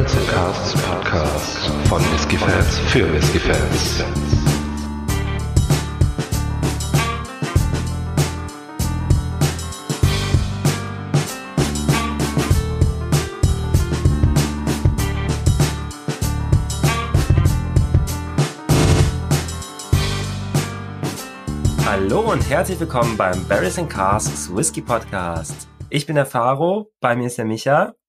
Barrels and Casts Podcast von Whisky-Fans für Whisky-Fans. Hallo und herzlich willkommen beim Barrels and Casks Whisky Podcast. Ich bin der Faro, bei mir ist der Micha.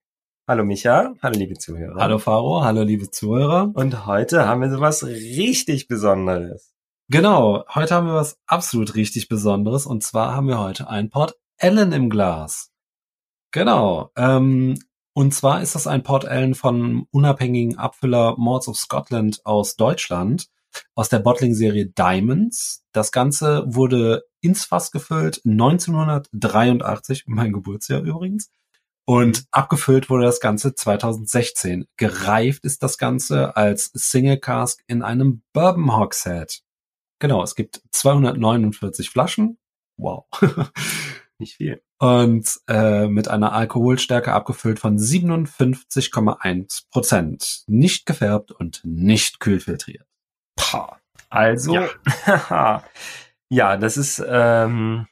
Hallo Micha, hallo liebe Zuhörer. Hallo Faro, hallo liebe Zuhörer. Und heute haben wir sowas richtig Besonderes. Genau, heute haben wir was absolut richtig Besonderes und zwar haben wir heute ein Port Ellen im Glas. Genau, ähm, und zwar ist das ein Port Ellen von unabhängigen Abfüller Mords of Scotland aus Deutschland, aus der Bottling-Serie Diamonds. Das Ganze wurde ins Fass gefüllt, 1983, mein Geburtsjahr übrigens. Und abgefüllt wurde das Ganze 2016. Gereift ist das Ganze als Single Cask in einem Bourbon Hogshead. Genau, es gibt 249 Flaschen. Wow. Nicht viel. Und äh, mit einer Alkoholstärke abgefüllt von 57,1 Prozent. Nicht gefärbt und nicht kühlfiltriert. Pah. Also, ja. ja, das ist ähm,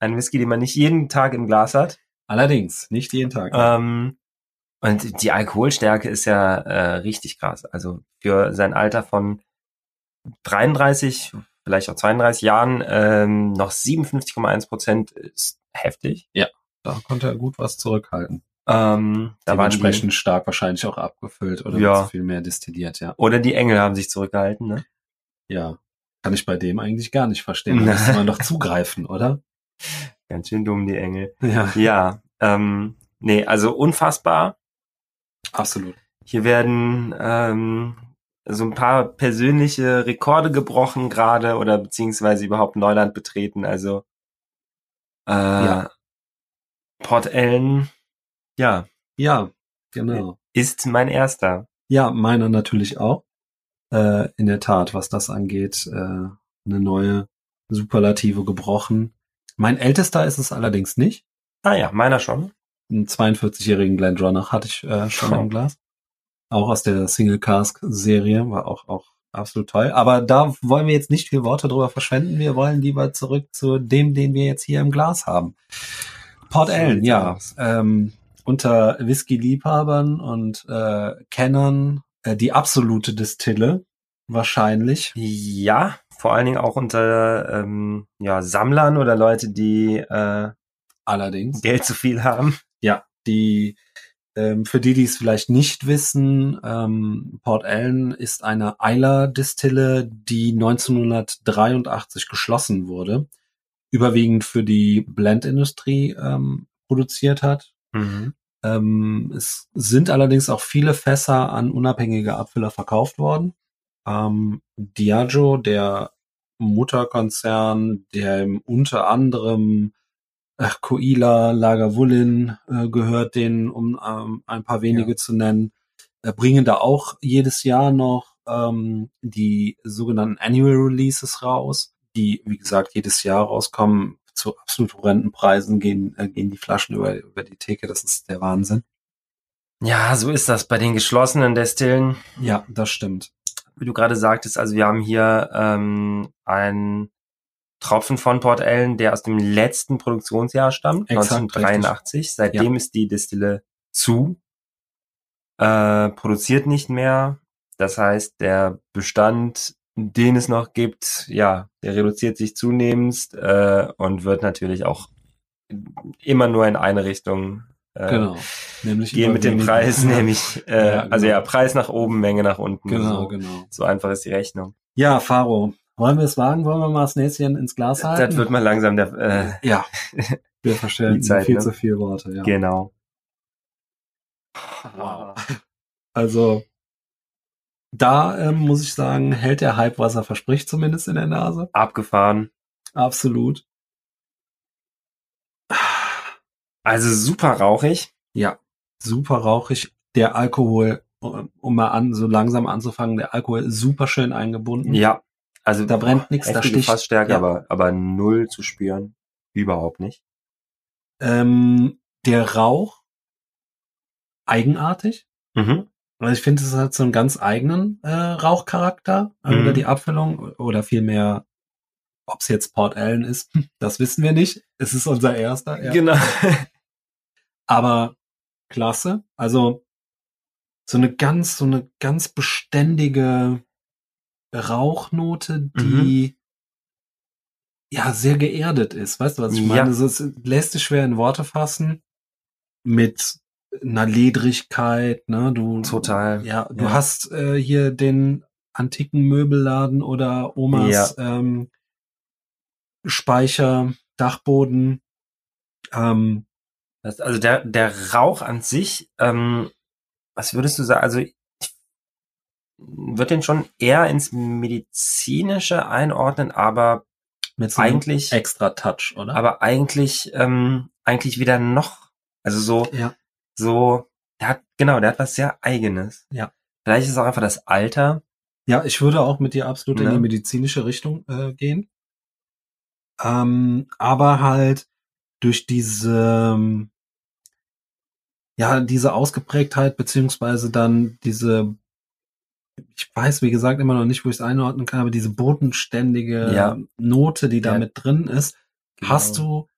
ein Whisky, den man nicht jeden Tag im Glas hat. Allerdings, nicht jeden Tag. Ähm, und die Alkoholstärke ist ja äh, richtig krass. Also für sein Alter von 33, vielleicht auch 32 Jahren, ähm, noch 57,1 Prozent ist heftig. Ja, da konnte er gut was zurückhalten. Ähm, da war entsprechend stark wahrscheinlich auch abgefüllt oder Ja. viel mehr destilliert, ja. Oder die Engel haben sich zurückgehalten, ne? Ja. Kann ich bei dem eigentlich gar nicht verstehen. Da müsste man doch zugreifen, oder? Ganz schön dumm, die Engel. Ja, Ja, ähm, nee, also unfassbar. absolut. Hier werden ähm, so ein paar persönliche Rekorde gebrochen gerade oder beziehungsweise überhaupt Neuland betreten. Also äh, Ja. Port Ellen, ja, Ja, genau. ist mein erster. Ja, meiner natürlich auch. Äh, in der Tat, was das angeht, äh, eine neue Superlative gebrochen. Mein ältester ist es allerdings nicht. Ah ja, meiner schon. Einen 42-jährigen Glendronach hatte ich äh, schon Oh. im Glas. Auch aus der Single Cask Serie, war auch, auch absolut toll. Aber da wollen wir jetzt nicht viel Worte drüber verschwenden. Wir wollen lieber zurück zu dem, den wir jetzt hier im Glas haben. Port Ellen, ja. Ähm, unter Whisky-Liebhabern und äh, Kennern äh, die absolute Distille, wahrscheinlich. Ja, vor allen Dingen auch unter ähm, ja, Sammlern oder Leute, die äh, Allerdings. Geld zu viel haben. Ja, die ähm, für die, die es vielleicht nicht wissen, ähm, Port Ellen ist eine Eiler-Distille, die 1983 geschlossen wurde, überwiegend für die Blendindustrie ähm, produziert hat. Ähm, es sind allerdings auch viele Fässer an unabhängige Abfüller verkauft worden. Ähm, Diageo, der Mutterkonzern, der im unter anderem äh, Coila, Lagavulin äh, gehört, den um ähm, ein paar wenige Ja. zu nennen, äh, bringen da auch jedes Jahr noch ähm, die sogenannten Annual Releases raus, die wie gesagt jedes Jahr rauskommen. Zu absolut horrenden Preisen gehen, äh, gehen die Flaschen über, über die Theke. Das ist der Wahnsinn. Ja, so ist das bei den geschlossenen Destillen. Ja, das stimmt. Wie du gerade sagtest, also wir haben hier ähm, einen Tropfen von Port Ellen, der aus dem letzten Produktionsjahr stammt, Exakt, 1983. Seitdem ist die Destille zu, äh, produziert nicht mehr. Das heißt, der Bestand, den es noch gibt, ja, der reduziert sich zunehmend äh, und wird natürlich auch immer nur in eine Richtung äh, Genau. Nämlich gehen mit dem Preis, nämlich, äh, Ja, also genau. ja, Preis nach oben, Menge nach unten. Genau, so, genau. so einfach ist die Rechnung. Ja, Faro, wollen wir es wagen? Wollen wir mal das Näschen ins Glas halten? Das wird mal langsam der, äh, ja. Wir verstellen Die Zeit, viel ne? zu viel Worte, ja. genau. Wow. Also, da ähm, muss ich sagen, hält der Hype, was er verspricht, zumindest in der Nase. Abgefahren. Absolut. Also super rauchig. Ja, super rauchig. Der Alkohol, um um mal an, so langsam anzufangen, der Alkohol ist super schön eingebunden. Ja. Also Da brennt nichts, da sticht- Fassstärke, ja. aber, aber null zu spüren. Überhaupt nicht. Ähm, der Rauch, eigenartig. Mhm. Also ich finde, es hat so einen ganz eigenen äh, Rauchcharakter äh, Mhm. oder die Abfüllung oder vielmehr, ob es jetzt Port Allen ist, das wissen wir nicht. Es ist unser erster. Ja. Genau. Aber klasse. Also so eine ganz, so eine ganz beständige Rauchnote, die ja sehr geerdet ist. Weißt du, was ich Ja. meine? Also, es lässt sich schwer in Worte fassen mit einer Ledrigkeit, ne? Du Total. ja, du Ja. hast äh, hier den antiken Möbelladen oder Omas ähm, Speicher, Dachboden. Ähm, Das, also der, der Rauch an sich, ähm, was würdest du sagen? Also ich würde den schon eher ins Medizinische einordnen, aber mit so eigentlich, extra Touch, oder? aber eigentlich, ähm, eigentlich wieder noch, also so, ja, so, der hat, genau, der hat was sehr Eigenes. Ja. Vielleicht ist es auch einfach das Alter. ja, ich würde auch mit dir absolut in Ne? die medizinische Richtung äh, gehen. Ähm, aber halt durch diese, ähm, ja, diese Ausgeprägtheit beziehungsweise dann diese, ich weiß, wie gesagt, immer noch nicht, wo ich es einordnen kann, aber diese bodenständige Ja. Note, die da Ja. mit drin ist, hast du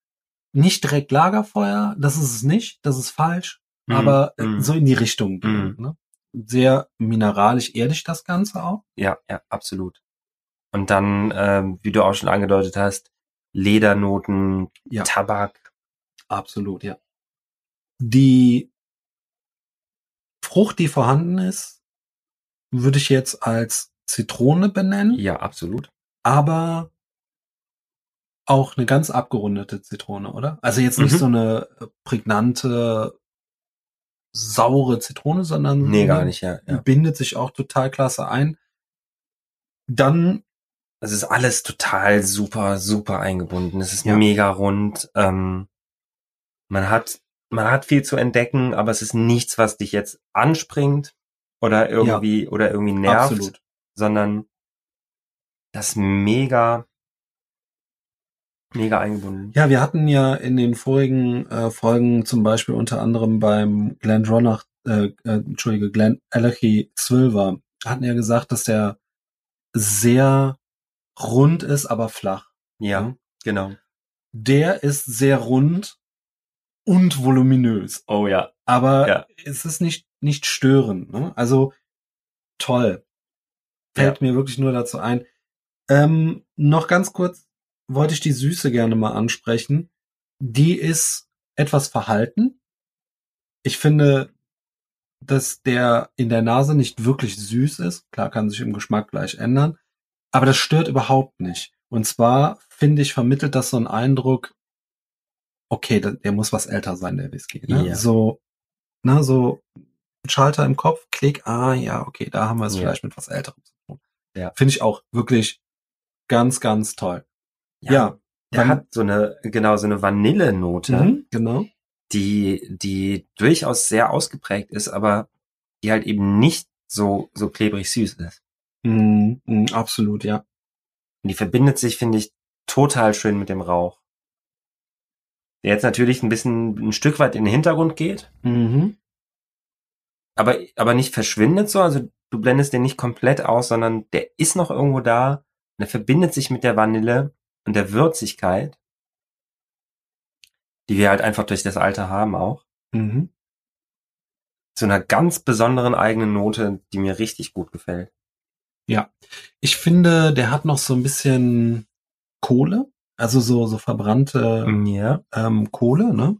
nicht direkt Lagerfeuer, das ist es nicht, das ist falsch, Mhm, aber mhm. so in die Richtung gehen. Ne? Sehr mineralisch erdig das Ganze auch. Ja, ja, absolut. Und dann, ähm, wie du auch schon angedeutet hast, Ledernoten, Ja. Tabak. Absolut, ja. Die Frucht, die vorhanden ist, würde ich jetzt als Zitrone benennen, Ja, absolut. aber auch eine ganz abgerundete Zitrone, oder? Also jetzt nicht Mhm. so eine prägnante, saure Zitrone, sondern Nee, gar nicht, ja. ja. bindet sich auch total klasse ein. Dann, Es ist alles total super, super eingebunden. Es ist Ja. mega rund. Ähm, man hat, man hat viel zu entdecken, aber es ist nichts, was dich jetzt anspringt oder irgendwie, oder irgendwie nervt, absolut. sondern das mega, mega eingebunden. Ja, wir hatten ja in den vorigen äh, Folgen zum Beispiel unter anderem beim Glenn Ronach, äh, äh, Entschuldige, Glenn Alechi Silver, hatten ja gesagt, dass der sehr rund ist, aber flach. Ja, Mhm. genau. Der ist sehr rund und voluminös, Oh ja. aber Ja. es ist nicht, nicht störend. Ne? Also toll. Fällt mir wirklich nur dazu ein. Ähm, noch ganz kurz wollte ich die Süße gerne mal ansprechen. Die ist etwas verhalten. Ich finde, dass der in der Nase nicht wirklich süß ist. Klar kann sich im Geschmack gleich ändern. Aber das stört überhaupt nicht. Und zwar finde ich, vermittelt das so einen Eindruck, okay, der, der muss was älter sein, der Whisky. Ne? Ja. So, na, so ein Schalter im Kopf, Klick, ah ja, okay, da haben wir es Ja. vielleicht mit was Älterem zu tun. Ja. Finde ich auch wirklich ganz, ganz toll. Ja, Der dann- hat so eine, genau, so eine Vanillenote. Mhm, genau. die, die durchaus sehr ausgeprägt ist, aber die halt eben nicht so, so klebrig süß ist. Mhm, mhm, absolut, ja. Und die verbindet sich, finde ich, total schön mit dem Rauch. Der jetzt natürlich ein bisschen, ein Stück weit in den Hintergrund geht, Mhm. aber, aber nicht verschwindet so. Also du blendest den nicht komplett aus, sondern der ist noch irgendwo da. Und der verbindet sich mit der Vanille und der Würzigkeit, die wir halt einfach durch das Alter haben auch. Mhm. Zu einer ganz besonderen eigenen Note, die mir richtig gut gefällt. Ich finde, der hat noch so ein bisschen Kohle, also so, so verbrannte Ja. ähm, Kohle, ne?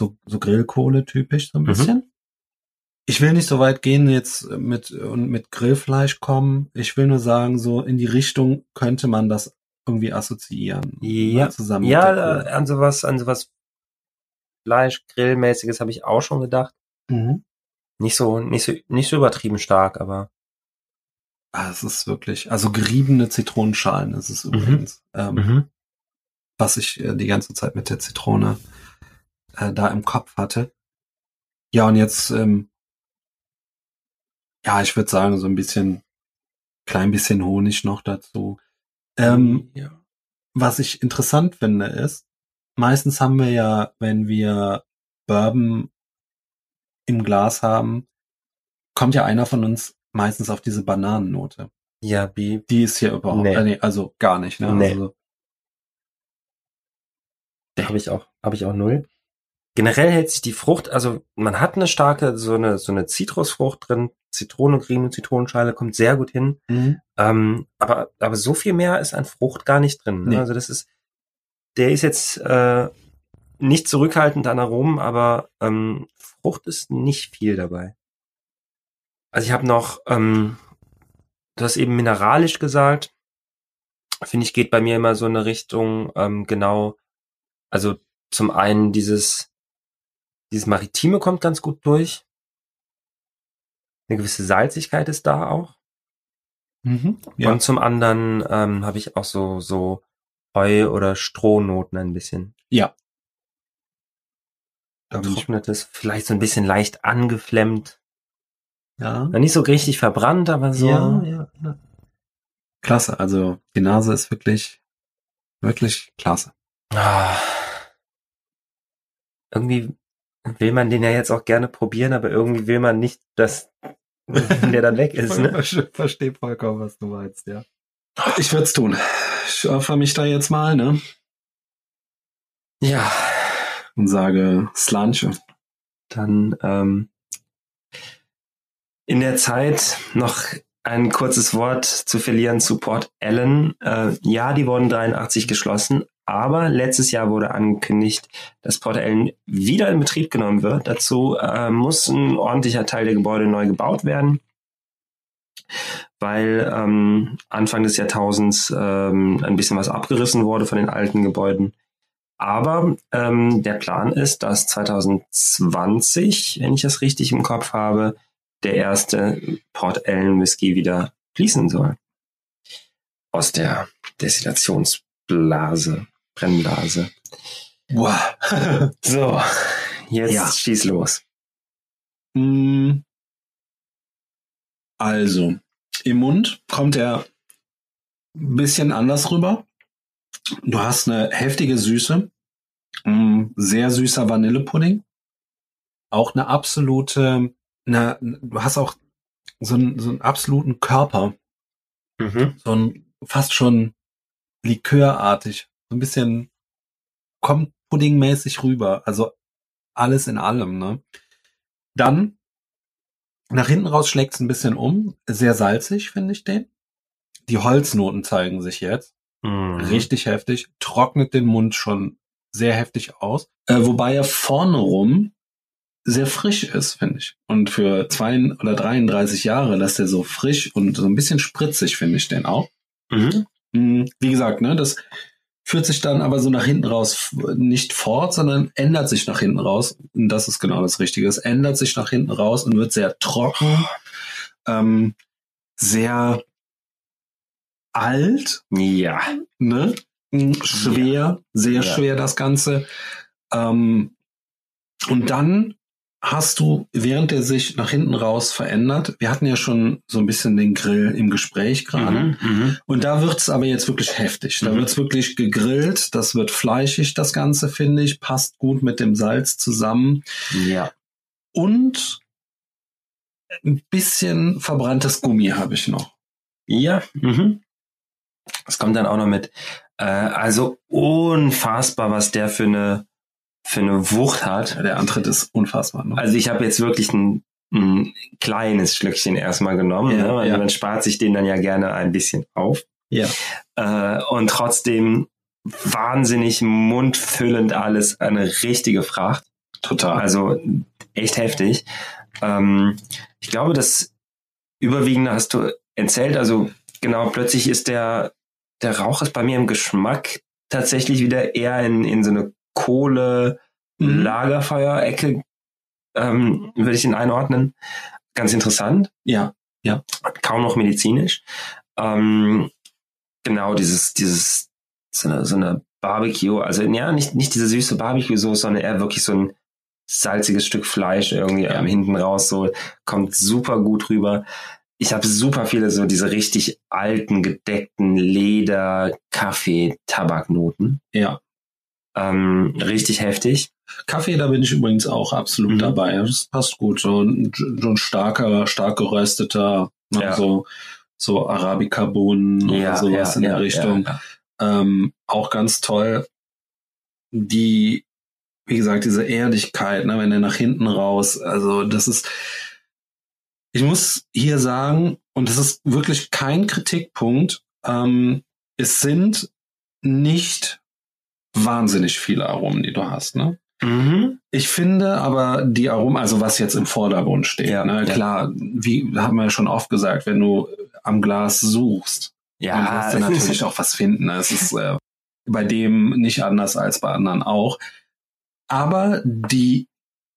So, so Grillkohle typisch so ein Mhm. bisschen. Ich will nicht so weit gehen jetzt mit und mit Grillfleisch kommen. Ich will nur sagen, so in die Richtung könnte man das irgendwie assoziieren. Ja, ne, zusammen mit ja, äh, an sowas, an sowas Fleisch, Grillmäßiges habe ich auch schon gedacht. Mhm. Nicht so, nicht so, nicht so übertrieben stark, aber Ah, es ist wirklich, also geriebene Zitronenschalen ist es übrigens, ähm, was ich äh, die ganze Zeit mit der Zitrone äh, da im Kopf hatte. Ja, und jetzt, ähm, ja, ich würde sagen, so ein bisschen, klein bisschen Honig noch dazu. Ähm, ja. was ich interessant finde, ist, meistens haben wir ja, wenn wir Bourbon im Glas haben, kommt ja einer von uns meistens auf diese Bananennote. Ja, B. Die ist hier überhaupt, Nee. äh, nee, also gar nicht, ne? Nee. Also, Habe ich auch, habe ich auch null. Generell hält sich die Frucht, also man hat eine starke, so eine, so eine Zitrusfrucht drin, Zitrone, grüne Zitronenschale kommt sehr gut hin. mhm. Ähm, aber, aber so viel mehr ist an Frucht gar nicht drin. Ne? Nee. Also das ist, der ist jetzt äh, nicht zurückhaltend an Aromen, aber ähm, Frucht ist nicht viel dabei. Also ich habe noch, ähm, du hast eben mineralisch gesagt, finde ich, geht bei mir immer so eine Richtung, ähm, genau, also zum einen dieses, dieses Maritime kommt ganz gut durch. Eine gewisse Salzigkeit ist da auch. Mhm. Ja. Und zum anderen ähm, habe ich auch so, so Heu- oder Strohnoten ein bisschen. ja. Da bin ich, Trocknetes, vielleicht so ein bisschen leicht angeflemmt. ja. Nicht so richtig verbrannt, aber so. Ja, ja, ja. Klasse. Also, die Nase ist wirklich, wirklich klasse. Ah. Irgendwie will man den ja jetzt auch gerne probieren, aber irgendwie will man nicht, dass der dann weg ist. Ne? Ich verstehe vollkommen, was du meinst, ja. Ich würde es tun. Ich opfer mich da jetzt mal, ne? Ja, Und sage Slanche. dann ähm, in der Zeit noch ein kurzes Wort zu verlieren zu Port Allen. Äh, ja, die wurden 83 geschlossen, aber letztes Jahr wurde angekündigt, dass Port Allen wieder in Betrieb genommen wird. Dazu äh, muss ein ordentlicher Teil der Gebäude neu gebaut werden, weil ähm, Anfang des Jahrtausends ähm, ein bisschen was abgerissen wurde von den alten Gebäuden. Aber ähm, der Plan ist, dass 2020, wenn ich das richtig im Kopf habe, der erste Port Ellen Whisky wieder fließen soll. Aus der Destillationsblase, Brennblase. Boah. So, jetzt Ja. schieß los. Mm. Also, im Mund kommt er ein bisschen anders rüber. Du hast eine heftige Süße, mm, sehr süßer Vanillepudding, auch eine absolute, eine, du hast auch so einen, so einen absoluten Körper, Mhm. so ein fast schon likörartig, so ein bisschen kommt puddingmäßig rüber, also alles in allem, ne? Dann nach hinten raus schlägt es ein bisschen um, sehr salzig finde ich den. Die Holznoten zeigen sich jetzt, Mhm. richtig heftig, trocknet den Mund schon sehr heftig aus, äh, wobei er vorne rum sehr frisch ist, finde ich. Und für zwei oder 33 Jahre, dass der so frisch und so ein bisschen spritzig finde ich den auch. Mhm. Mm, Wie gesagt, ne, das führt sich dann aber so nach hinten raus nicht fort, sondern ändert sich nach hinten raus. Und das ist genau das Richtige. Es ändert sich nach hinten raus und wird sehr trocken, ähm, sehr alt, Ja. ne? Mm, Schwer, sehr Ja. schwer das Ganze. Ähm, und dann hast du, während er sich nach hinten raus verändert, wir hatten ja schon so ein bisschen den Grill im Gespräch gerade. Mhm. Mhm. Und da wird's aber jetzt wirklich heftig. Da Mhm. wird's wirklich gegrillt. Das wird fleischig, das Ganze, finde ich. Passt gut mit dem Salz zusammen. Ja. Und ein bisschen verbranntes Gummi habe ich noch. Ja. Mhm. Das kommt dann auch noch mit. Äh, also unfassbar, was der für eine für eine Wucht hat. Der Antritt ist unfassbar. Ne? Also ich habe jetzt wirklich ein, ein kleines Schlückchen erstmal genommen. Ja, ne? weil ja. Man spart sich den dann ja gerne ein bisschen auf. Ja. Äh, und trotzdem wahnsinnig mundfüllend alles eine richtige Fracht. Total. Also echt heftig. Ähm, ich glaube, das Überwiegende hast du erzählt. Also genau, plötzlich ist der, der Rauch ist bei mir im Geschmack tatsächlich wieder eher in, in so eine Kohle, Mhm. Lagerfeuerecke, ähm, würde ich ihn einordnen. Ganz interessant. Ja. Kaum noch medizinisch. Ähm, genau, dieses, dieses, so eine, so eine Barbecue, also ja, nicht, nicht diese süße Barbecue-Soße, sondern eher wirklich so ein salziges Stück Fleisch irgendwie Ja. ähm, hinten raus, so, kommt super gut rüber. Ich habe super viele so diese richtig alten, gedeckten Leder, Kaffee, Tabaknoten. Ja. Ähm, richtig heftig. Kaffee, da bin ich übrigens auch absolut Mhm. dabei. Das passt gut. So ein, so ein starker, stark gerösteter, ne, Ja. so, so Arabica-Bohnen oder sowas in der Richtung. ja. Ähm, auch ganz toll. Die, wie gesagt, diese Erdigkeit, ne, wenn er nach hinten raus, also das ist, ich muss hier sagen, und das ist wirklich kein Kritikpunkt, ähm, es sind nicht wahnsinnig viele Aromen, die du hast, ne? Mhm. Ich finde aber die Aromen, also was jetzt im Vordergrund steht, Ja, ne? klar, wie haben wir ja schon oft gesagt, wenn du am Glas suchst, dann Ja, wirst du natürlich auch was finden. Es ist äh, bei dem nicht anders als bei anderen auch. Aber die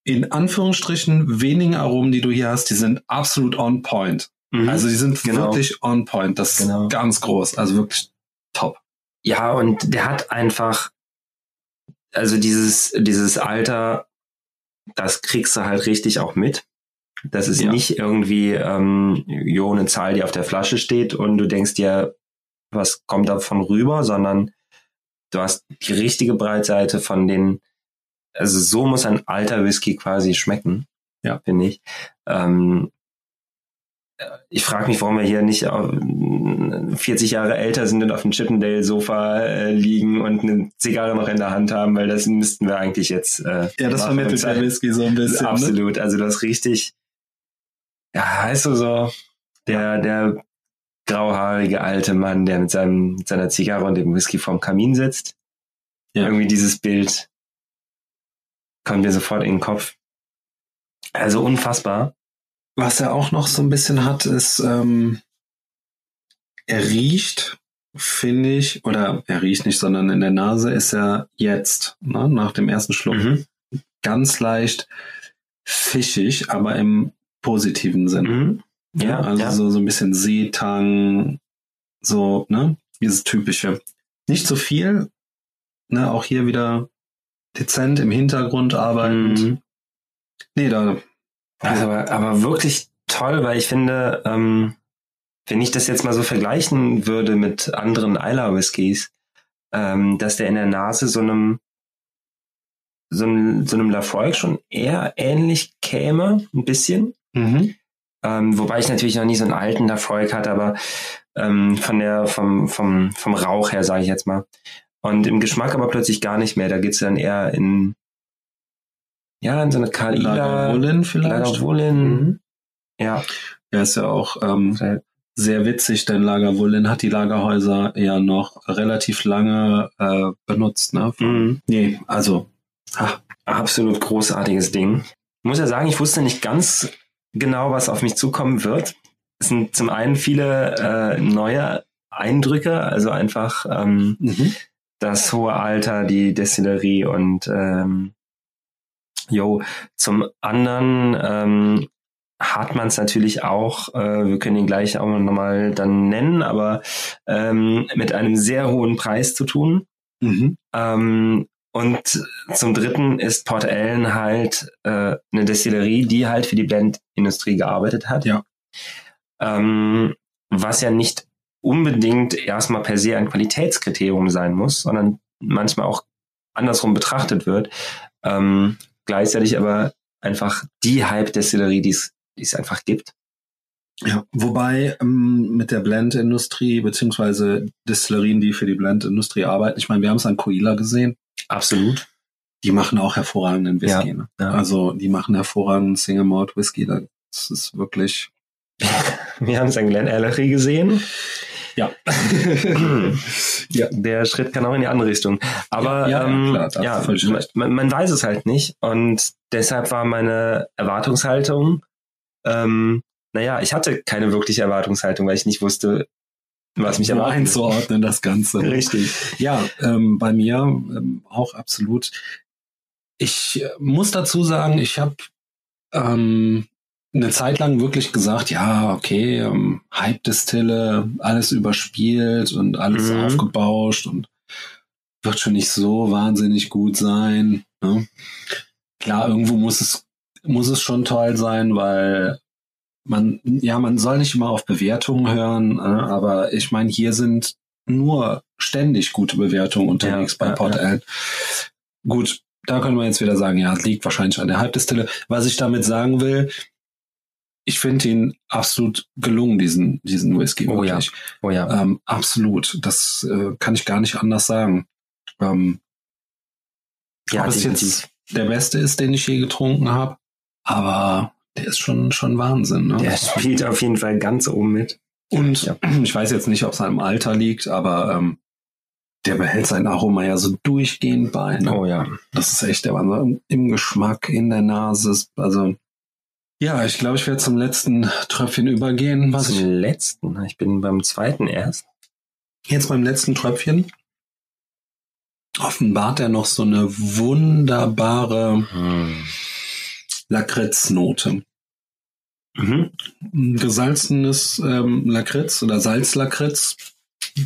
in Anführungsstrichen wenigen Aromen, die du hier hast, die sind absolut on point. Mhm. Also die sind Genau. wirklich on point. Das ist Genau. ganz groß. Also wirklich top. Ja, und der hat einfach, also dieses, dieses Alter, das kriegst du halt richtig auch mit. Das ist Ja. nicht irgendwie, ähm, jo, eine Zahl, die auf der Flasche steht und du denkst dir, was kommt davon rüber, sondern du hast die richtige Breitseite von den, also so muss ein alter Whisky quasi schmecken. Ja. Finde ich. Ähm, ich frage mich, warum wir hier nicht auf, 40 Jahre älter sind und auf dem Chippendale-Sofa äh, liegen und eine Zigarre noch in der Hand haben, weil das müssten wir eigentlich jetzt. Äh, Ja, das vermittelt der Whisky so ein bisschen. Ne? Absolut. Also das richtig, ja, weißt du so, der, der grauhaarige alte Mann, der mit seinem, mit seiner Zigarre und dem Whisky vorm Kamin sitzt. Ja. Irgendwie dieses Bild kommt mir sofort in den Kopf. Also unfassbar. Was er auch noch so ein bisschen hat, ist, ähm, er riecht, finde ich, oder er riecht nicht, sondern in der Nase ist er jetzt, ne, nach dem ersten Schluck, Mhm. ganz leicht fischig, aber im positiven Sinn. Mhm. Ja, also ja. so, so ein bisschen Seetang, so, ne, dieses typische. Nicht so viel, ne, auch hier wieder dezent im Hintergrund arbeitend. Mhm. Nee, da, Ist aber, aber wirklich toll, weil ich finde, ähm, wenn ich das jetzt mal so vergleichen würde mit anderen Isla Whiskys, ähm, dass der in der Nase so einem so einem, so einem Lafroig schon eher ähnlich käme, ein bisschen. mhm. Ähm, wobei ich natürlich noch nie so einen alten Lafroig hatte, aber ähm, von der, vom, vom, vom Rauch her, sage ich jetzt mal. Und im Geschmack aber plötzlich gar nicht mehr. Da geht's dann eher in ja, in so eine Karl Lagavulin vielleicht. Lagavulin. Mhm. Ja, Ja, ist ja auch ähm, sehr witzig, denn Lagerwulin hat die Lagerhäuser ja noch relativ lange äh, benutzt. Ne? Mhm. Nee, also absolut großartiges Ding. Ich muss ja sagen, ich wusste nicht ganz genau, was auf mich zukommen wird. Es sind zum einen viele äh, neue Eindrücke, also einfach ähm, mhm. das hohe Alter, die Destillerie und ähm, jo, zum anderen ähm, hat man es natürlich auch, äh, wir können ihn gleich auch nochmal dann nennen, aber ähm, mit einem sehr hohen Preis zu tun. Mhm. Ähm, und zum Dritten ist Port Ellen halt äh, eine Destillerie, die halt für die Blendindustrie gearbeitet hat. Ja. Ähm, was ja nicht unbedingt erstmal per se ein Qualitätskriterium sein muss, sondern manchmal auch andersrum betrachtet wird. Ähm, gleichzeitig aber einfach die Hype-Destillerie, die es einfach gibt. Ja, wobei ähm, mit der Blendindustrie beziehungsweise Destillerien, die für die Blendindustrie arbeiten, ich meine, wir haben es an Coila gesehen, Absolut. die machen auch hervorragenden Whisky. Ja, ne? ja. Also die machen hervorragenden Single Malt Whisky. Das ist wirklich Wir haben es an Glen Ellery gesehen. Ja. ja. Der Schritt kann auch in die andere Richtung. Aber Ja, ja, ähm, klar, ja, man, man, weiß es halt nicht. Und deshalb war meine Erwartungshaltung, ähm, naja, ich hatte keine wirkliche Erwartungshaltung, weil ich nicht wusste, was mich erwartet. einzuordnen, das Ganze. Richtig. Ja, ähm, bei mir ähm, auch absolut. Ich äh, muss dazu sagen, ich habe ähm, eine Zeit lang wirklich gesagt, ja, okay, ähm, Hype-Distille, alles überspielt und alles Mhm. aufgebauscht und wird schon nicht so wahnsinnig gut sein. Ne? Klar, irgendwo muss es muss es schon toll sein, weil man ja man soll nicht immer auf Bewertungen hören, äh, aber ich meine, hier sind nur ständig gute Bewertungen unterwegs Ja, bei Port ja. Gut, da können wir jetzt wieder sagen, ja, es liegt wahrscheinlich an der Halbdistille. Was ich damit sagen will, ich finde ihn absolut gelungen, diesen, diesen Whisky. Oh ja. wirklich. Oh ja. Ähm, absolut. Das äh, kann ich gar nicht anders sagen. Ähm, ja, ob es jetzt der beste ist, den ich je getrunken habe, aber der ist schon, schon Wahnsinn. Ne? Der spielt auf jeden Fall ganz oben mit. Und Ja. ich weiß jetzt nicht, ob es an dem Alter liegt, aber ähm, der behält sein Aroma ja so durchgehend bei. Ne? Oh ja. Das ist echt der Wahnsinn. Im Geschmack, in der Nase. Also ja, ich glaube, ich werde zum letzten Tröpfchen übergehen. Was ich Zum letzten. Ich bin beim zweiten erst. jetzt beim letzten Tröpfchen offenbart er noch so eine wunderbare Hm. Lakritznote. Mhm. Ein Gesalzenes ähm, Lakritz oder Salzlakritz.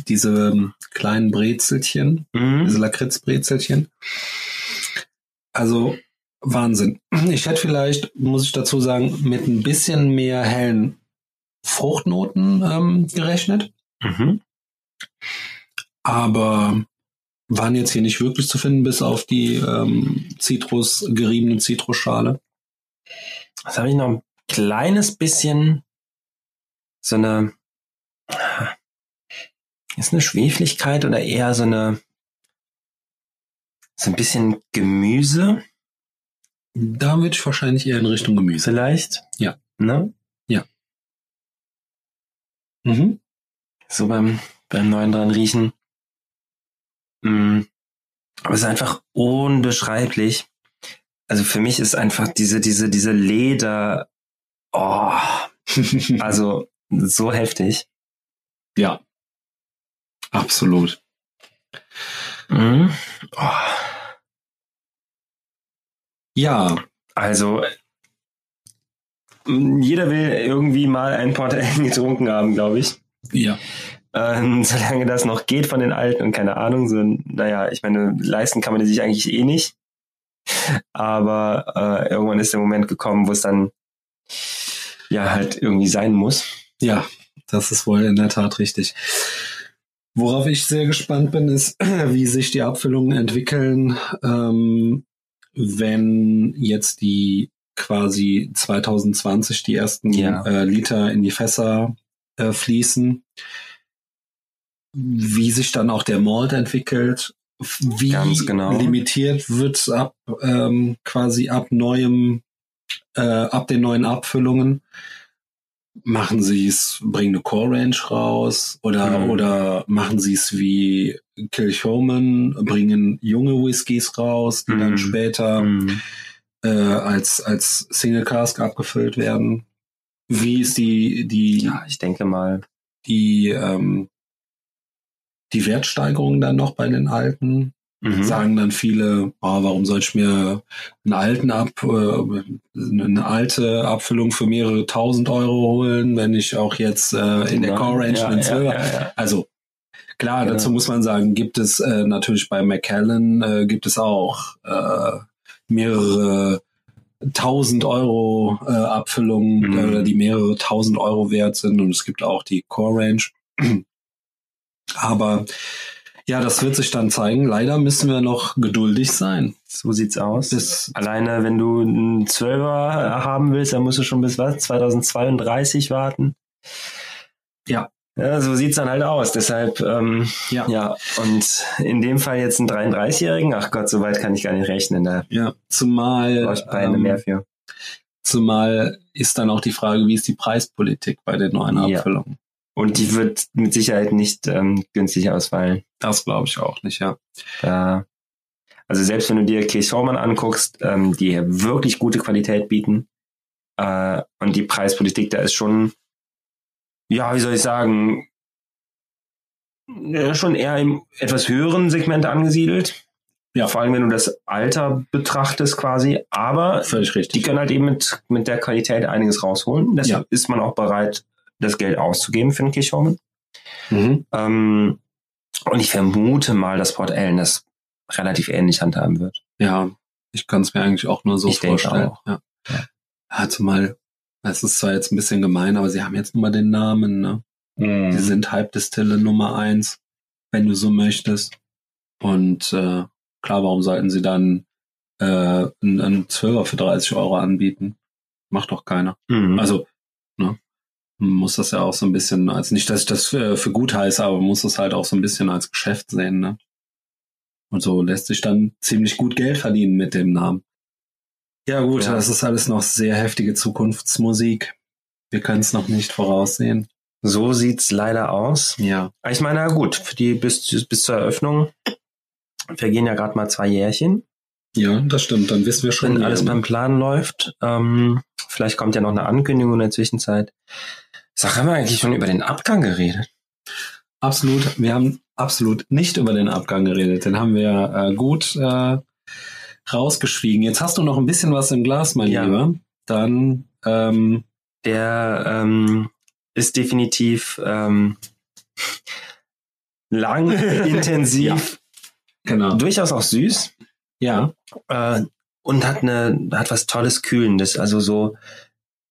Diese ähm, kleinen Brezelchen. diese Mhm. Lakritzbrezelchen. Also Wahnsinn. Ich hätte vielleicht, muss ich dazu sagen, mit ein bisschen mehr hellen Fruchtnoten ähm, gerechnet, Mhm. aber waren jetzt hier nicht wirklich zu finden, bis auf die ähm, Zitrus, geriebene Zitrusschale. Was habe ich noch? Ein kleines bisschen so eine ist eine Schwefligkeit oder eher so eine so ein bisschen Gemüse Da würde ich wahrscheinlich eher in Richtung Gemüse. vielleicht. Ja. Ne? Mhm. So beim beim neuen dran riechen. Mm. Aber es ist einfach unbeschreiblich. Also für mich ist einfach diese diese diese Leder oh, also so heftig. ja. Absolut. Mhm. Oh. Ja, Also, m, jeder will irgendwie mal ein Port getrunken haben, glaube ich. ja. Ähm, solange das noch geht von den Alten und keine Ahnung, so, naja, ich meine, leisten kann man die sich eigentlich eh nicht. Aber äh, irgendwann ist der Moment gekommen, wo es dann ja halt irgendwie sein muss. Ja, das ist wohl in der Tat richtig. Worauf ich sehr gespannt bin, ist, wie sich die Abfüllungen entwickeln, ähm, wenn jetzt die quasi 2020 die ersten Ja. äh, Liter in die Fässer äh, fließen, wie sich dann auch der Malt entwickelt, wie genau. limitiert wird ab ähm, quasi ab neuem, äh, ab den neuen Abfüllungen machen sie es, bringen eine Core Range raus oder Mhm. oder machen sie es wie Kilchoman, bringen junge Whiskys raus, die dann Mhm. später Mhm. äh, als als Single Cask abgefüllt werden. Wie ist die die Ja, ich denke mal. die ähm, die Wertsteigerung dann noch bei den alten? Mhm. Sagen dann viele, oh, warum soll ich mir einen alten ab, äh, eine alte Abfüllung für mehrere tausend Euro holen, wenn ich auch jetzt äh, in der Core Range ja, einen ja, Silber. ja, ja. Also klar, Genau. dazu muss man sagen, gibt es äh, natürlich bei McKellen äh, gibt es auch äh, mehrere tausend Euro äh, Abfüllungen Mhm. oder die mehrere tausend Euro wert sind und es gibt auch die Core Range. Aber ja, das wird sich dann zeigen. Leider müssen wir noch geduldig sein. So sieht's aus. Bis, Alleine, wenn du einen Zwölfer haben willst, dann musst du schon bis was? 2032 warten. Ja. Ja, so sieht's dann halt aus. Deshalb, ähm, ja, ja, und in dem Fall jetzt einen 33-Jährigen, ach Gott, so weit kann ich gar nicht rechnen. Da ja. Zumal, brauche ich Beine ähm, mehr für. zumal ist dann auch die Frage, wie ist die Preispolitik bei den neuen Ja. Abfüllungen? Und die wird mit Sicherheit nicht ähm, günstig ausfallen. Das glaube ich auch nicht, ja. Da, also selbst wenn du dir Case Showman anguckst, ähm, die wirklich gute Qualität bieten, äh, und die Preispolitik, da ist schon, ja, wie soll ich sagen, ja, schon eher im etwas höheren Segment angesiedelt. Ja. Vor allem, wenn du das Alter betrachtest quasi. Aber Völlig die richtig. können halt eben mit, mit der Qualität einiges rausholen. Deshalb Ja. ist man auch bereit, das Geld auszugeben für Case Showman. Mhm. Ähm, und ich vermute mal, dass Port Ellen das relativ ähnlich handhaben wird. Ja, ich kann es mir eigentlich auch nur so Ich denke vorstellen. auch. Ja. Ja. zumal, es ist zwar jetzt ein bisschen gemein, aber sie haben jetzt nun mal den Namen, ne? Mhm. Sie sind Halbdistille Nummer eins, wenn du so möchtest. Und äh, klar, warum sollten sie dann äh, einen, einen 12 für 30 Euro anbieten. Macht doch keiner. Mhm. Also, ne? Muss das ja auch so ein bisschen als, nicht, dass ich das für, für gut heiße, aber muss das halt auch so ein bisschen als Geschäft sehen, ne? Und so lässt sich dann ziemlich gut Geld verdienen mit dem Namen. Ja gut, Ja. das ist alles noch sehr heftige Zukunftsmusik. Wir können es noch nicht voraussehen. so sieht's leider aus. Ja. Ich meine, na gut, für die bis, bis zur Eröffnung vergehen ja gerade mal zwei Jährchen. Ja, das stimmt. Dann wissen wir schon. Wenn alles beim Plan läuft. Ähm, vielleicht kommt ja noch eine Ankündigung in der Zwischenzeit. Sag, haben wir eigentlich schon über den Abgang geredet? Absolut. Wir haben absolut nicht über den Abgang geredet. Den haben wir äh, gut äh, rausgeschwiegen. Jetzt hast du noch ein bisschen was im Glas, mein Ja. Lieber. Dann ähm, Der ähm, ist definitiv ähm, lang, intensiv, genau. durchaus auch süß Ja. äh, und hat eine hat was tolles Kühlendes. Also so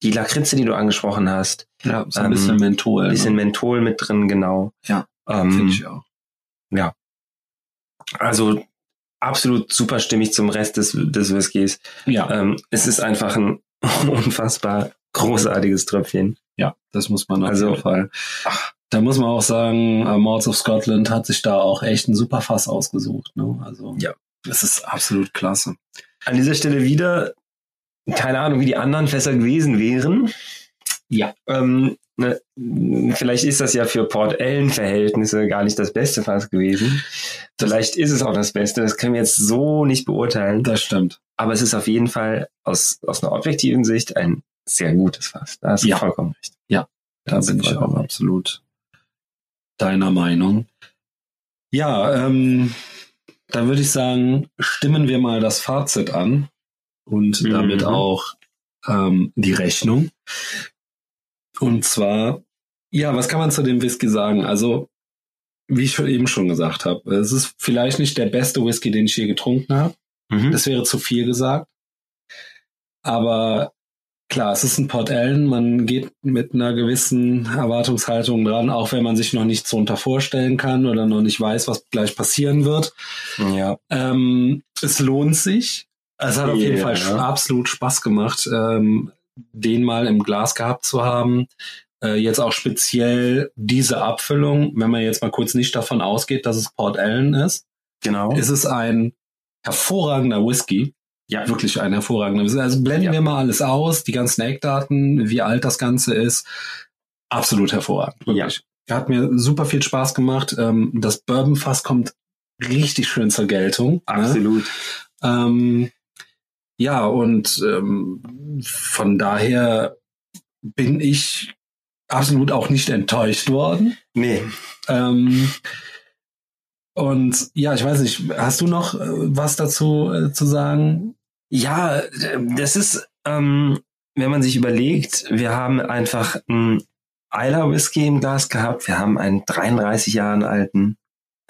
die Lakritze, die du angesprochen hast, Ja, so ein Ähm, bisschen Menthol. ein bisschen ne? Menthol mit drin, genau. Ja, ähm, finde ich auch. Also absolut super stimmig zum Rest des, des Whiskys. Ja, Ähm, es ist einfach ein unfassbar großartiges Tröpfchen. ja, das muss man auf also- jeden Fall. Da muss man auch sagen, äh, Mords of Scotland hat sich da auch echt ein super Fass ausgesucht. Ne? Also Ja. das ist absolut klasse. An dieser Stelle wieder, keine Ahnung, wie die anderen Fässer gewesen wären. Ja. Ähm, ne, vielleicht ist das ja für Port Ellen Verhältnisse gar nicht das beste Fass gewesen. Vielleicht ist es auch das Beste. Das können wir jetzt so nicht beurteilen. Das stimmt. Aber es ist auf jeden Fall aus, aus einer objektiven Sicht ein sehr gutes Fass. Da hast du Ja. vollkommen recht. Da Das bin ich auch absolut deiner Meinung. Ja, ähm, dann würde ich sagen, stimmen wir mal das Fazit an und Mhm. damit auch ähm, die Rechnung. Und zwar, ja, was kann man zu dem Whisky sagen? Also, wie ich schon eben schon gesagt habe, es ist vielleicht nicht der beste Whisky, den ich je getrunken habe. Mhm. Das wäre zu viel gesagt. Aber klar, es ist ein Port Ellen. Man geht mit einer gewissen Erwartungshaltung dran, auch wenn man sich noch nichts darunter vorstellen kann oder noch nicht weiß, was gleich passieren wird. ja. Ähm, es lohnt sich. Es hat auf jeden Ja. Fall absolut Spaß gemacht, ähm, den mal im Glas gehabt zu haben. Äh, jetzt auch speziell diese Abfüllung, wenn man jetzt mal kurz nicht davon ausgeht, dass es Port Ellen ist, Genau. ist es ein hervorragender Whisky. ja, Wirklich ein hervorragender Whisky. Also blenden Ja. wir mal alles aus, die ganzen Eckdaten, wie alt das Ganze ist. Absolut hervorragend. Wirklich. Hat mir super viel Spaß gemacht. Ähm, das Bourbonfass kommt richtig schön zur Geltung. Ne? absolut. Ähm, ja, und ähm, von daher bin ich absolut auch nicht enttäuscht worden. Nee. Ähm, und ja, ich weiß nicht, hast du noch äh, was dazu äh, zu sagen? Ja, das ist, ähm, wenn man sich überlegt, wir haben einfach einen Eiler Whisky im Glas gehabt, wir haben einen 33 Jahre alten,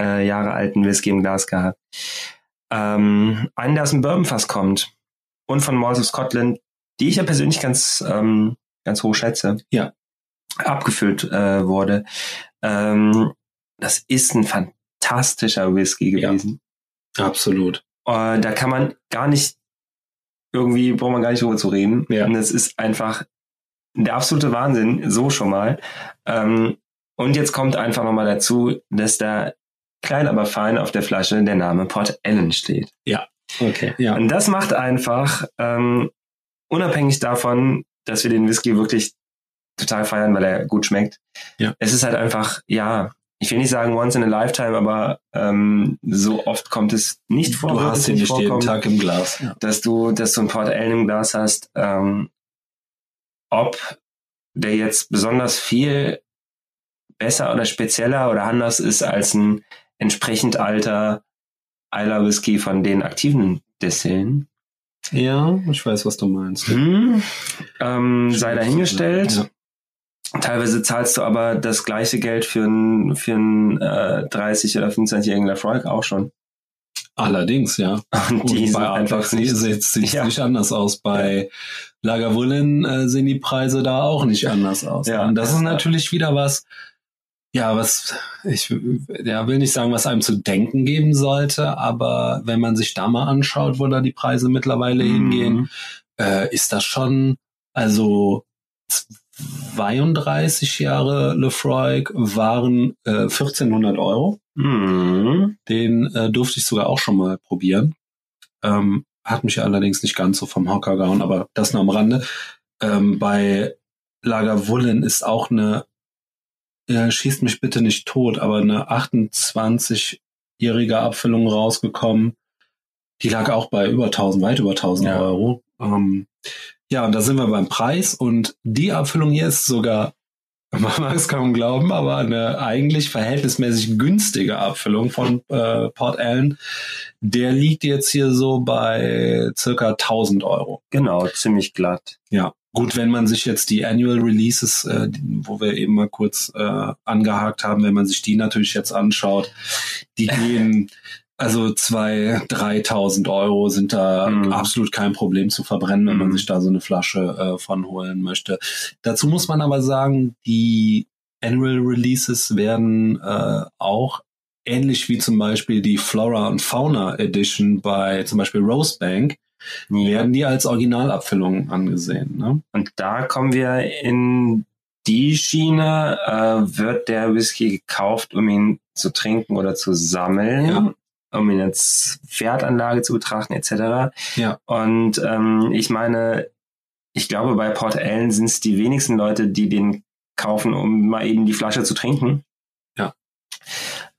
äh, Jahre alten Whisky im Glas gehabt, ähm, einen, der aus dem Bourbonfass kommt und von Malls of Scotland, die ich ja persönlich ganz, ähm, ganz hoch schätze, Ja. abgefüllt äh, wurde. Ähm, das ist ein fantastischer Whisky Ja. gewesen. Absolut. Äh, da kann man gar nicht, irgendwie braucht man gar nicht drüber zu reden. Ja. Und es ist einfach der absolute Wahnsinn, so schon mal. Ähm, und jetzt kommt einfach nochmal dazu, dass da klein aber fein auf der Flasche der Name Port Ellen steht. Okay. Ja. Und das macht einfach, ähm, unabhängig davon, dass wir den Whisky wirklich total feiern, weil er gut schmeckt. Ja. Es ist halt einfach, ja, ich will nicht sagen once in a lifetime, aber ähm, so oft kommt es nicht vor. Du hast ihn nicht jeden Tag im Glas. Ja. dass du, dass du ein Port Ellen im Glas hast. Ähm, ob der jetzt besonders viel besser oder spezieller oder anders ist als ein entsprechend alter Eiler Whisky von den aktiven Destillen. ja, ich weiß, was du meinst. Hm, ähm, sei dahingestellt. Ja. Teilweise zahlst du aber das gleiche Geld für einen für einen, äh, 30 oder 25-jährigen Lafroig auch schon. Allerdings, ja. Und Und die bei einfach nicht. sieht es Ja. nicht anders aus. Bei Lagavulin äh, sehen die Preise da auch nicht anders aus. Ja. Und das ist natürlich wieder was, ja, was ich ja, will nicht sagen, was einem zu denken geben sollte, aber wenn man sich da mal anschaut, wo da die Preise mittlerweile Mhm. hingehen, äh, ist das schon, also 32 Jahre Lefroy waren äh, 1400 Euro. Mhm. Den äh, durfte ich sogar auch schon mal probieren. Ähm, hat mich allerdings nicht ganz so vom Hocker gehauen, aber das nur am Rande. Ähm, bei Lagerwullen ist auch eine, ja, schießt mich bitte nicht tot, aber eine 28-jährige Abfüllung rausgekommen. Die lag auch bei über 1000, weit über 1000 Ja. Euro. Ähm, ja, und da sind wir beim Preis und die Abfüllung hier ist sogar, man mag es kaum glauben, aber eine eigentlich verhältnismäßig günstige Abfüllung von äh, Port Allen. Der liegt jetzt hier so bei circa 1000 Euro. Genau, ziemlich glatt. Ja, gut, wenn man sich jetzt die Annual Releases, äh, wo wir eben mal kurz äh, angehakt haben, wenn man sich die natürlich jetzt anschaut, die gehen also zwei, 3.000 Euro sind da Mhm. absolut kein Problem zu verbrennen, wenn man Mhm. sich da so eine Flasche äh, von holen möchte. Dazu muss man aber sagen, die Annual Releases werden äh, auch ähnlich wie zum Beispiel die Flora und Fauna Edition bei zum Beispiel Rosebank, werden die als Originalabfüllung angesehen. Ne? Und da kommen wir in die Schiene, äh, wird der Whisky gekauft, um ihn zu trinken oder zu sammeln, Ja. um ihn als Wertanlage zu betrachten, etc. Ja. Und ähm, ich meine, ich glaube, bei Port Ellen sind es die wenigsten Leute, die den kaufen, um mal eben die Flasche zu trinken. Ja.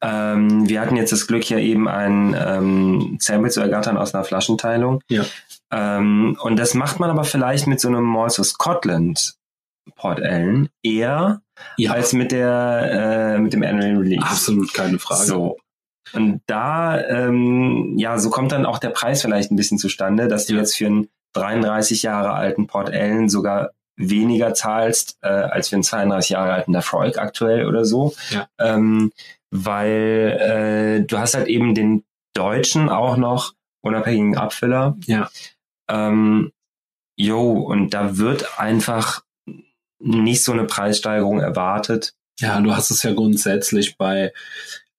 Ähm, wir hatten jetzt das Glück, hier eben ein ähm, Sample zu ergattern aus einer Flaschenteilung. Ja. Ähm, und das macht man aber vielleicht mit so einem Malls of Scotland Port Ellen eher Ja, als mit der äh, mit dem Annual Release. absolut keine Frage. So. Und da, ähm, ja, so kommt dann auch der Preis vielleicht ein bisschen zustande, dass du Ja. jetzt für einen 33 Jahre alten Port Ellen sogar weniger zahlst äh, als für einen 32 Jahre alten Lafroig aktuell oder so. Ja. Ähm, weil äh, du hast halt eben den deutschen auch noch unabhängigen Abfüller. Ja. Ähm, jo, und da wird einfach nicht so eine Preissteigerung erwartet. Ja, du hast es ja grundsätzlich bei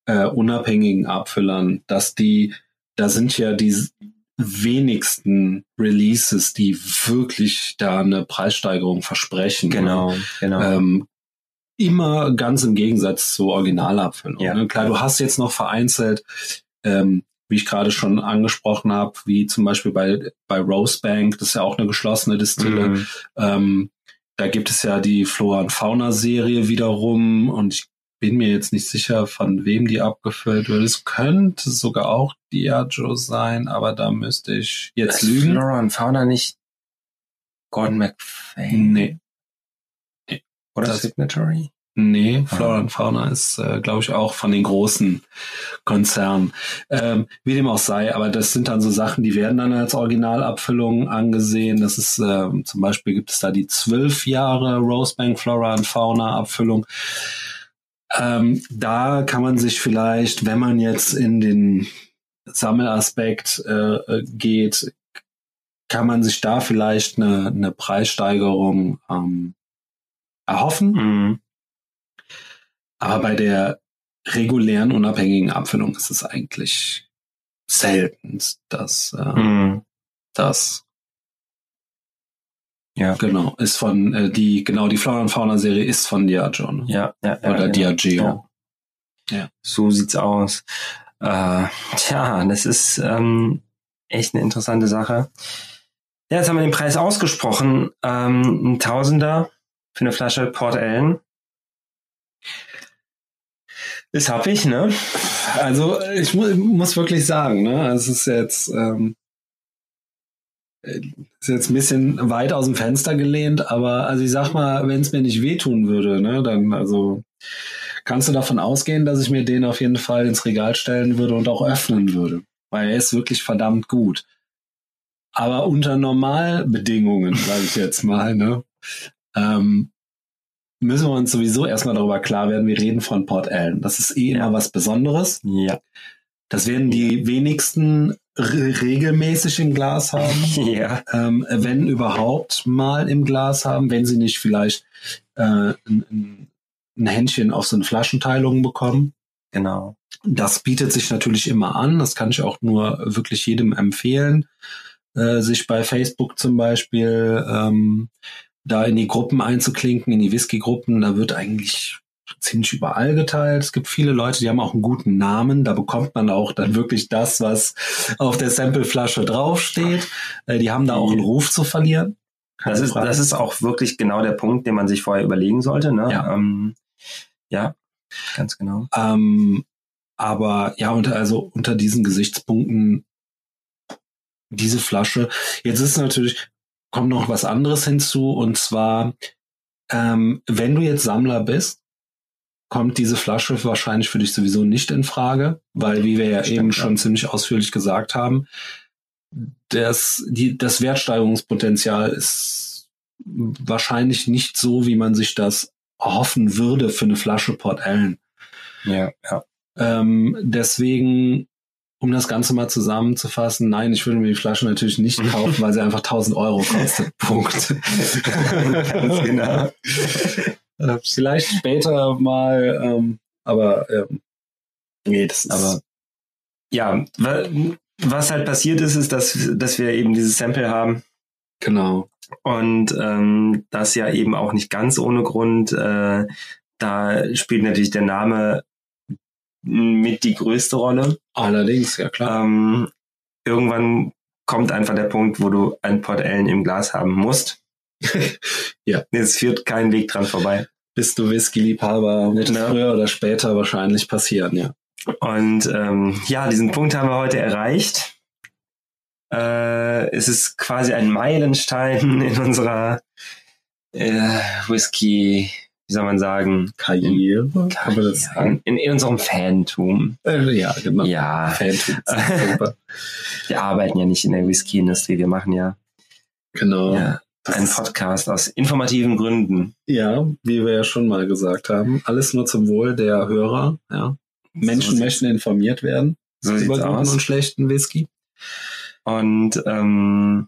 äh, unabhängigen Abfüllern, dass die, da sind ja die wenigsten Releases, die wirklich da eine Preissteigerung versprechen. genau. Ähm, immer ganz im Gegensatz zur Originalabfüllung. Ja. Ne? Klar, du hast jetzt noch vereinzelt, ähm, wie ich gerade schon angesprochen habe, wie zum Beispiel bei, bei Rosebank, das ist ja auch eine geschlossene Distille, Mhm. ähm, da gibt es ja die Flora und Fauna Serie wiederum und ich bin mir jetzt nicht sicher, von wem die abgefüllt wird. Es könnte sogar auch Diageo sein, aber da müsste ich jetzt Ist lügen. Flora und Fauna nicht Gordon McFay? Nee, Oder das- Signatory? nee, Flora Ah. und Fauna ist, äh, glaube ich, auch von den großen Konzernen. Ähm, wie dem auch sei, aber das sind dann so Sachen, die werden dann als Originalabfüllung angesehen. Das ist ähm, zum Beispiel gibt es da die zwölf Jahre Rosebank Flora und Fauna Abfüllung. Ähm, da kann man sich vielleicht, wenn man jetzt in den Sammelaspekt äh, äh, geht, kann man sich da vielleicht eine, eine Preissteigerung ähm, erhoffen. Mhm. Aber bei der regulären unabhängigen Abfüllung ist es eigentlich selten, dass äh, Mhm. das Ja. genau ist von äh, die genau die Flora und Fauna Serie ist von Diageo ne? Ja, ja, ja, oder genau. Diageo. So sieht's aus. Äh, tja, das ist ähm, echt eine interessante Sache. Ja, jetzt haben wir den Preis ausgesprochen. Ähm, ein Tausender für eine Flasche Port Ellen. Ist happig, ne? Also ich mu muss wirklich sagen, ne, es ist jetzt ähm, äh, ist jetzt ein bisschen weit aus dem Fenster gelehnt, aber also ich sag mal, wenn es mir nicht wehtun würde, ne, dann also kannst du davon ausgehen, dass ich mir den auf jeden Fall ins Regal stellen würde und auch öffnen würde, weil er ist wirklich verdammt gut. Aber unter Normalbedingungen, sage ich jetzt mal, ne, ähm, müssen wir uns sowieso erstmal darüber klar werden, wir reden von Port Allen. Das ist eh immer was Besonderes. Ja. Das werden die wenigsten re regelmäßig im Glas haben, Ja. ähm, wenn überhaupt mal im Glas haben, wenn sie nicht vielleicht äh, ein, ein ein Händchen auf so eine Flaschenteilung bekommen. Genau. Das bietet sich natürlich immer an. Das kann ich auch nur wirklich jedem empfehlen, äh, sich bei Facebook zum Beispiel ähm, da in die Gruppen einzuklinken, in die Whisky-Gruppen. Da wird eigentlich ziemlich überall geteilt. Es gibt viele Leute, die haben auch einen guten Namen. Da bekommt man auch dann wirklich das, was auf der Sampleflasche draufsteht. Äh, die haben da auch einen Ruf zu verlieren. Das ist, das ist auch wirklich genau der Punkt, den man sich vorher überlegen sollte. Ne? Ja. Ähm, ja, ganz genau. Ähm, aber ja, unter, also unter diesen Gesichtspunkten diese Flasche. Jetzt ist natürlich, kommt noch was anderes hinzu und zwar, ähm, wenn du jetzt Sammler bist, kommt diese Flasche wahrscheinlich für dich sowieso nicht in Frage, weil wie wir ja Stimmt, eben ja. schon ziemlich ausführlich gesagt haben, das, die, das Wertsteigerungspotenzial ist wahrscheinlich nicht so, wie man sich das hoffen würde für eine Flasche Port Ellen. Ja, ja. Ähm, deswegen, um das Ganze mal zusammenzufassen, nein, ich würde mir die Flasche natürlich nicht kaufen, weil sie einfach 1000 Euro kostet. Punkt. Ganz genau. Äh, Vielleicht später mal, ähm, aber ähm, nee, das ist Aber ja, wa- was halt passiert ist, ist, dass, dass wir eben dieses Sample haben genau. und ähm, das ja eben auch nicht ganz ohne Grund. Äh, da spielt natürlich der Name mit die größte Rolle. Allerdings, ja klar. Ähm, irgendwann kommt einfach der Punkt, wo du ein Port Ellen im Glas haben musst. Ja. Es führt kein Weg dran vorbei. Bist du Whisky-Liebhaber, wird es Ja. früher oder später wahrscheinlich passieren, ja. Und ähm, ja, diesen Punkt haben wir heute erreicht. Äh, es ist quasi ein Meilenstein in unserer äh, Whisky, wie soll man sagen, Karriere, kann man das sagen? in, in unserem Fantum. Äh, ja, genau. Ja, Fantum. Wir arbeiten ja nicht in der Whisky-Industrie, wir machen ja, Genau. ja einen Podcast aus informativen Gründen. Ja, wie wir ja schon mal gesagt haben, alles nur zum Wohl der Hörer. Ja. Menschen So möchten informiert werden So über guten aus. und schlechten Whisky. Und ähm,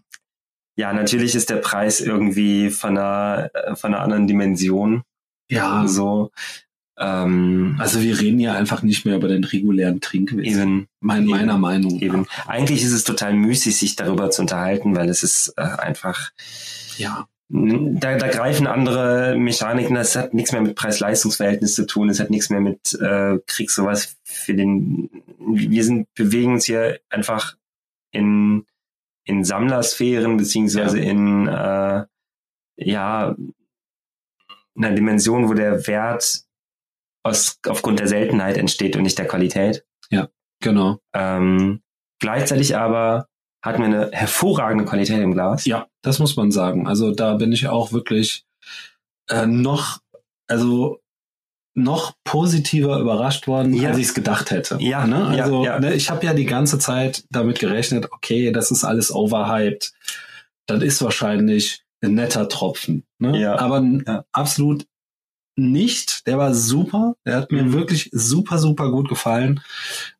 ja, natürlich ist der Preis irgendwie von einer, äh, von einer anderen Dimension. Ja, So. Ähm, also wir reden ja einfach nicht mehr über den regulären Trinkwhisky. eben, Mein, eben, meiner Meinung eben. nach. Eigentlich ist es total müßig, sich darüber zu unterhalten, weil es ist äh, einfach, Ja, da, da greifen andere Mechaniken, das hat nichts mehr mit Preis-Leistungs-Verhältnis zu tun, es hat nichts mehr mit äh, Krieg sowas für den, wir sind, bewegen uns hier einfach in, in Sammlersphären, beziehungsweise in, äh, ja, einer Dimension, wo der Wert aus, aufgrund der Seltenheit entsteht und nicht der Qualität. genau. Ähm, gleichzeitig aber hatten wir eine hervorragende Qualität im Glas. Ja, das muss man sagen. Also da bin ich auch wirklich äh, noch, also noch positiver überrascht worden, Ja. als ich es gedacht hätte. Ja, ne? ja, Also ja. Ne, ich habe ja die ganze Zeit damit gerechnet, okay, das ist alles overhyped. Das ist wahrscheinlich ein netter Tropfen. Ne? Ja, Aber ja. absolut nicht. Der war super. Der hat mir Mhm. wirklich super, super gut gefallen.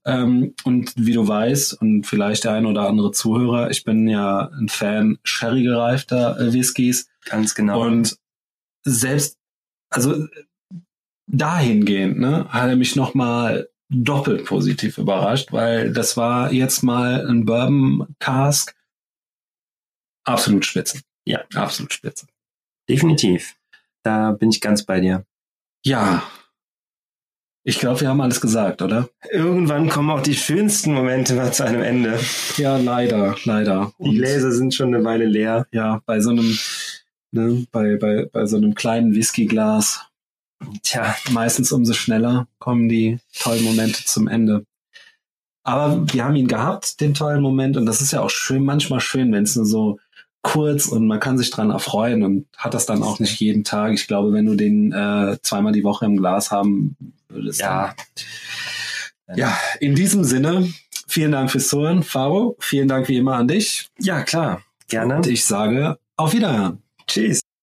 Ähm, und wie du weißt, und vielleicht der ein oder andere Zuhörer, ich bin ja ein Fan sherry gereifter äh, Whiskys. Ganz genau. Und selbst, also dahingehend, ne, hat er mich nochmal doppelt positiv überrascht, weil das war jetzt mal ein Bourbon Cask. Absolut spitze. Ja. absolut spitze. Definitiv. Da bin ich ganz bei dir. Ja. Ich glaube, wir haben alles gesagt, oder? Irgendwann kommen auch die schönsten Momente mal zu einem Ende. Ja, leider, leider. Die Gläser sind schon eine Weile leer. ja, bei so einem, ne, bei, bei, bei so einem kleinen Whiskyglas, Tja, meistens umso schneller kommen die tollen Momente zum Ende. Aber wir haben ihn gehabt, den tollen Moment, und das ist ja auch schön, manchmal schön, wenn es nur so kurz und man kann sich dran erfreuen und hat das dann auch nicht jeden Tag. Ich glaube, wenn du den äh, zweimal die Woche im Glas haben würdest. ja. Dann, ja, in diesem Sinne, vielen Dank fürs Zuhören, Faro. Vielen Dank wie immer an dich. Ja, klar. Gerne. Und ich sage auf Wiederhören. Tschüss.